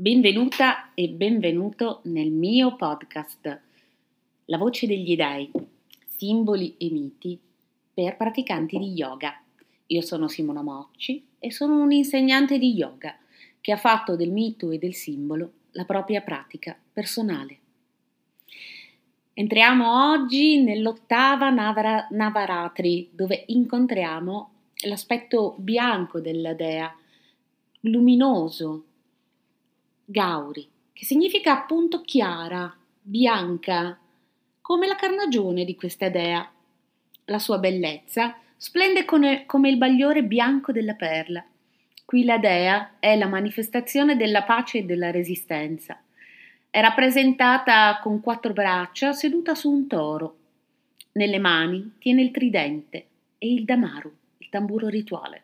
Benvenuta e benvenuto nel mio podcast La voce degli dei, simboli e miti per praticanti di yoga. Io sono Simona Mocci e sono un insegnante di yoga che ha fatto del mito e del simbolo la propria pratica personale. Entriamo oggi nell'ottava Navara, Navaratri dove incontriamo l'aspetto bianco della dea, luminoso, Gauri, che significa appunto chiara, bianca, come la carnagione di questa dea. La sua bellezza splende come il bagliore bianco della perla. Qui la dea è la manifestazione della pace e della resistenza. È rappresentata con quattro braccia seduta su un toro. Nelle mani tiene il tridente e il damaru, il tamburo rituale.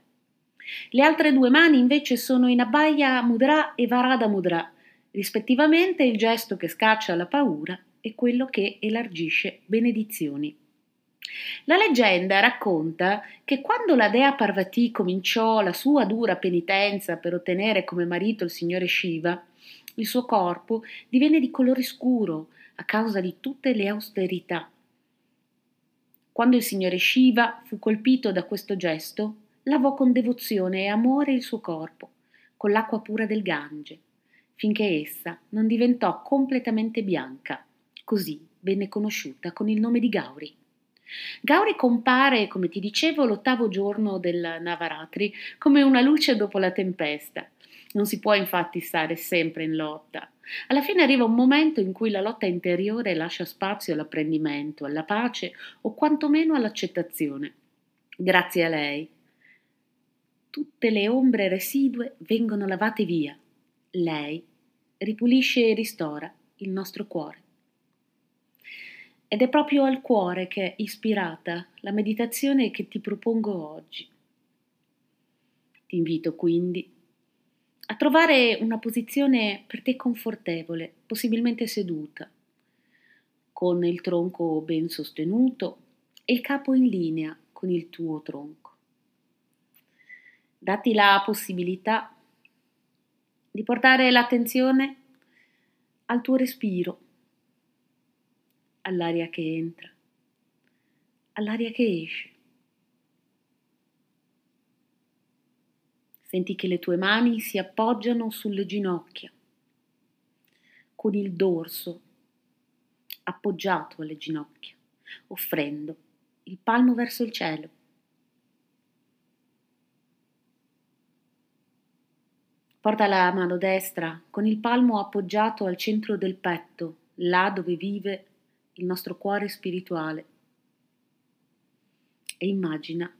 Le altre due mani invece sono in Abhaya Mudra e Varada Mudra, rispettivamente il gesto che scaccia la paura e quello che elargisce benedizioni. La leggenda racconta che quando la dea Parvati cominciò la sua dura penitenza per ottenere come marito il signore Shiva, il suo corpo divenne di colore scuro a causa di tutte le austerità. Quando il signore Shiva fu colpito da questo gesto, lavò con devozione e amore il suo corpo, con l'acqua pura del Gange, finché essa non diventò completamente bianca. Così venne conosciuta con il nome di Gauri. Gauri compare, come ti dicevo, l'ottavo giorno del Navaratri come una luce dopo la tempesta. Non si può infatti stare sempre in lotta. Alla fine arriva un momento in cui la lotta interiore lascia spazio all'apprendimento, alla pace o quantomeno all'accettazione. Grazie a lei, tutte le ombre residue vengono lavate via. Lei ripulisce e ristora il nostro cuore. Ed è proprio al cuore che è ispirata la meditazione che ti propongo oggi. Ti invito quindi a trovare una posizione per te confortevole, possibilmente seduta, con il tronco ben sostenuto e il capo in linea con il tuo tronco dati la possibilità di portare l'attenzione al tuo respiro, all'aria che entra, all'aria che esce. Senti che le tue mani si appoggiano sulle ginocchia, con il dorso appoggiato alle ginocchia, offrendo il palmo verso il cielo. Porta la mano destra con il palmo appoggiato al centro del petto, là dove vive il nostro cuore spirituale. E immagina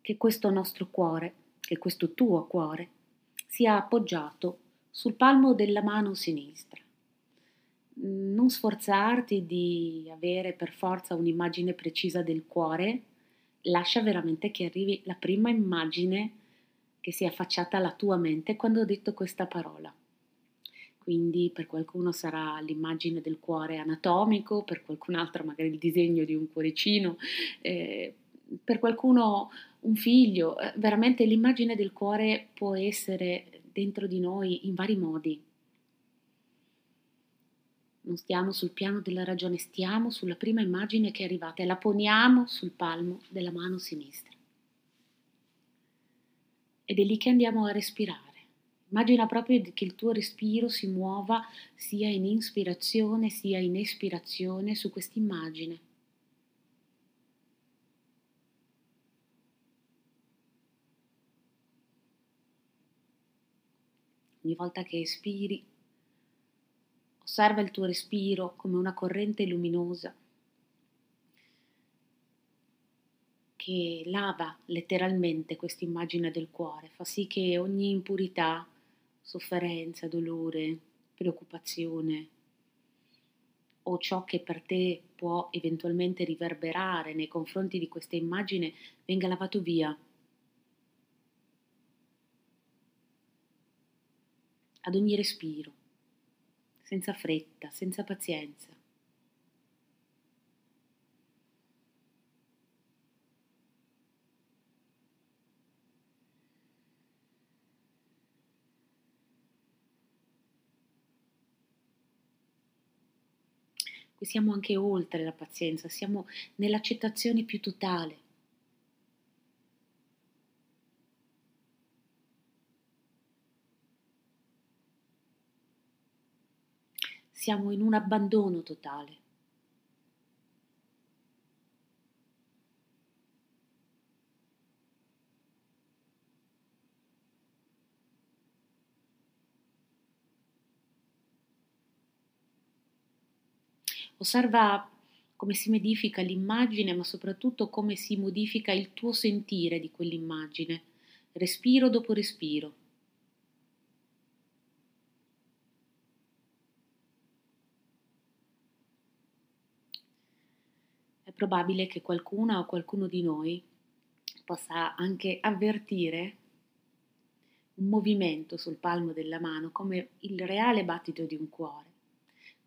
che questo nostro cuore, che questo tuo cuore, sia appoggiato sul palmo della mano sinistra. Non sforzarti di avere per forza un'immagine precisa del cuore, lascia veramente che arrivi la prima immagine che si è affacciata alla tua mente quando ho detto questa parola. Quindi per qualcuno sarà l'immagine del cuore anatomico, per qualcun altro magari il disegno di un cuoricino, eh, per qualcuno un figlio. Eh, veramente l'immagine del cuore può essere dentro di noi in vari modi. Non stiamo sul piano della ragione, stiamo sulla prima immagine che è arrivata e la poniamo sul palmo della mano sinistra ed è lì che andiamo a respirare. Immagina proprio che il tuo respiro si muova sia in ispirazione sia in espirazione su quest'immagine. Ogni volta che espiri, osserva il tuo respiro come una corrente luminosa che lava letteralmente questa immagine del cuore, fa sì che ogni impurità, sofferenza, dolore, preoccupazione o ciò che per te può eventualmente riverberare nei confronti di questa immagine venga lavato via. Ad ogni respiro, senza fretta, senza pazienza. Qui siamo anche oltre la pazienza, siamo nell'accettazione più totale. Siamo in un abbandono totale. Osserva come si modifica l'immagine, ma soprattutto come si modifica il tuo sentire di quell'immagine, respiro dopo respiro. È probabile che qualcuna o qualcuno di noi possa anche avvertire un movimento sul palmo della mano come il reale battito di un cuore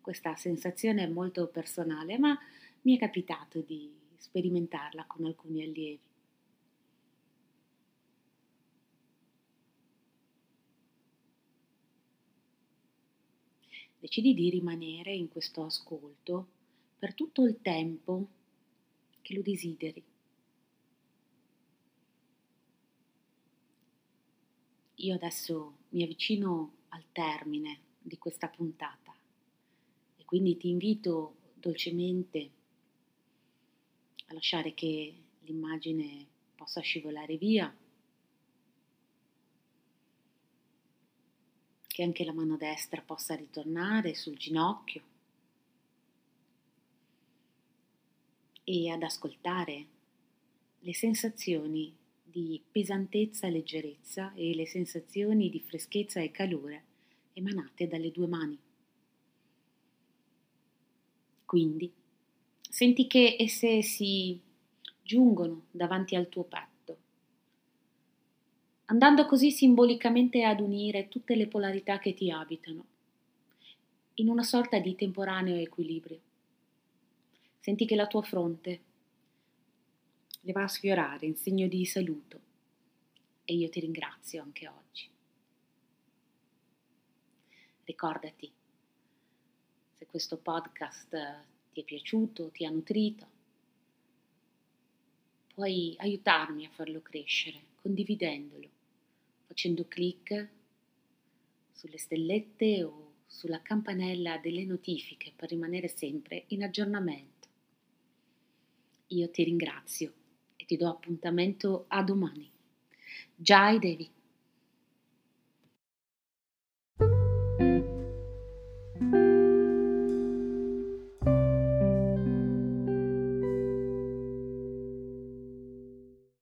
questa sensazione è molto personale, ma mi è capitato di sperimentarla con alcuni allievi. Decidi di rimanere in questo ascolto per tutto il tempo che lo desideri. Io adesso mi avvicino al termine di questa puntata quindi ti invito dolcemente a lasciare che l'immagine possa scivolare via, che anche la mano destra possa ritornare sul ginocchio e ad ascoltare le sensazioni di pesantezza e leggerezza e le sensazioni di freschezza e calore emanate dalle due mani. Quindi senti che esse si giungono davanti al tuo petto, andando così simbolicamente ad unire tutte le polarità che ti abitano, in una sorta di temporaneo equilibrio. Senti che la tua fronte le va a sfiorare in segno di saluto e io ti ringrazio anche oggi. Ricordati se questo podcast ti è piaciuto, ti ha nutrito. Puoi aiutarmi a farlo crescere condividendolo, facendo clic sulle stellette o sulla campanella delle notifiche per rimanere sempre in aggiornamento. Io ti ringrazio e ti do appuntamento a domani. Jai Devi.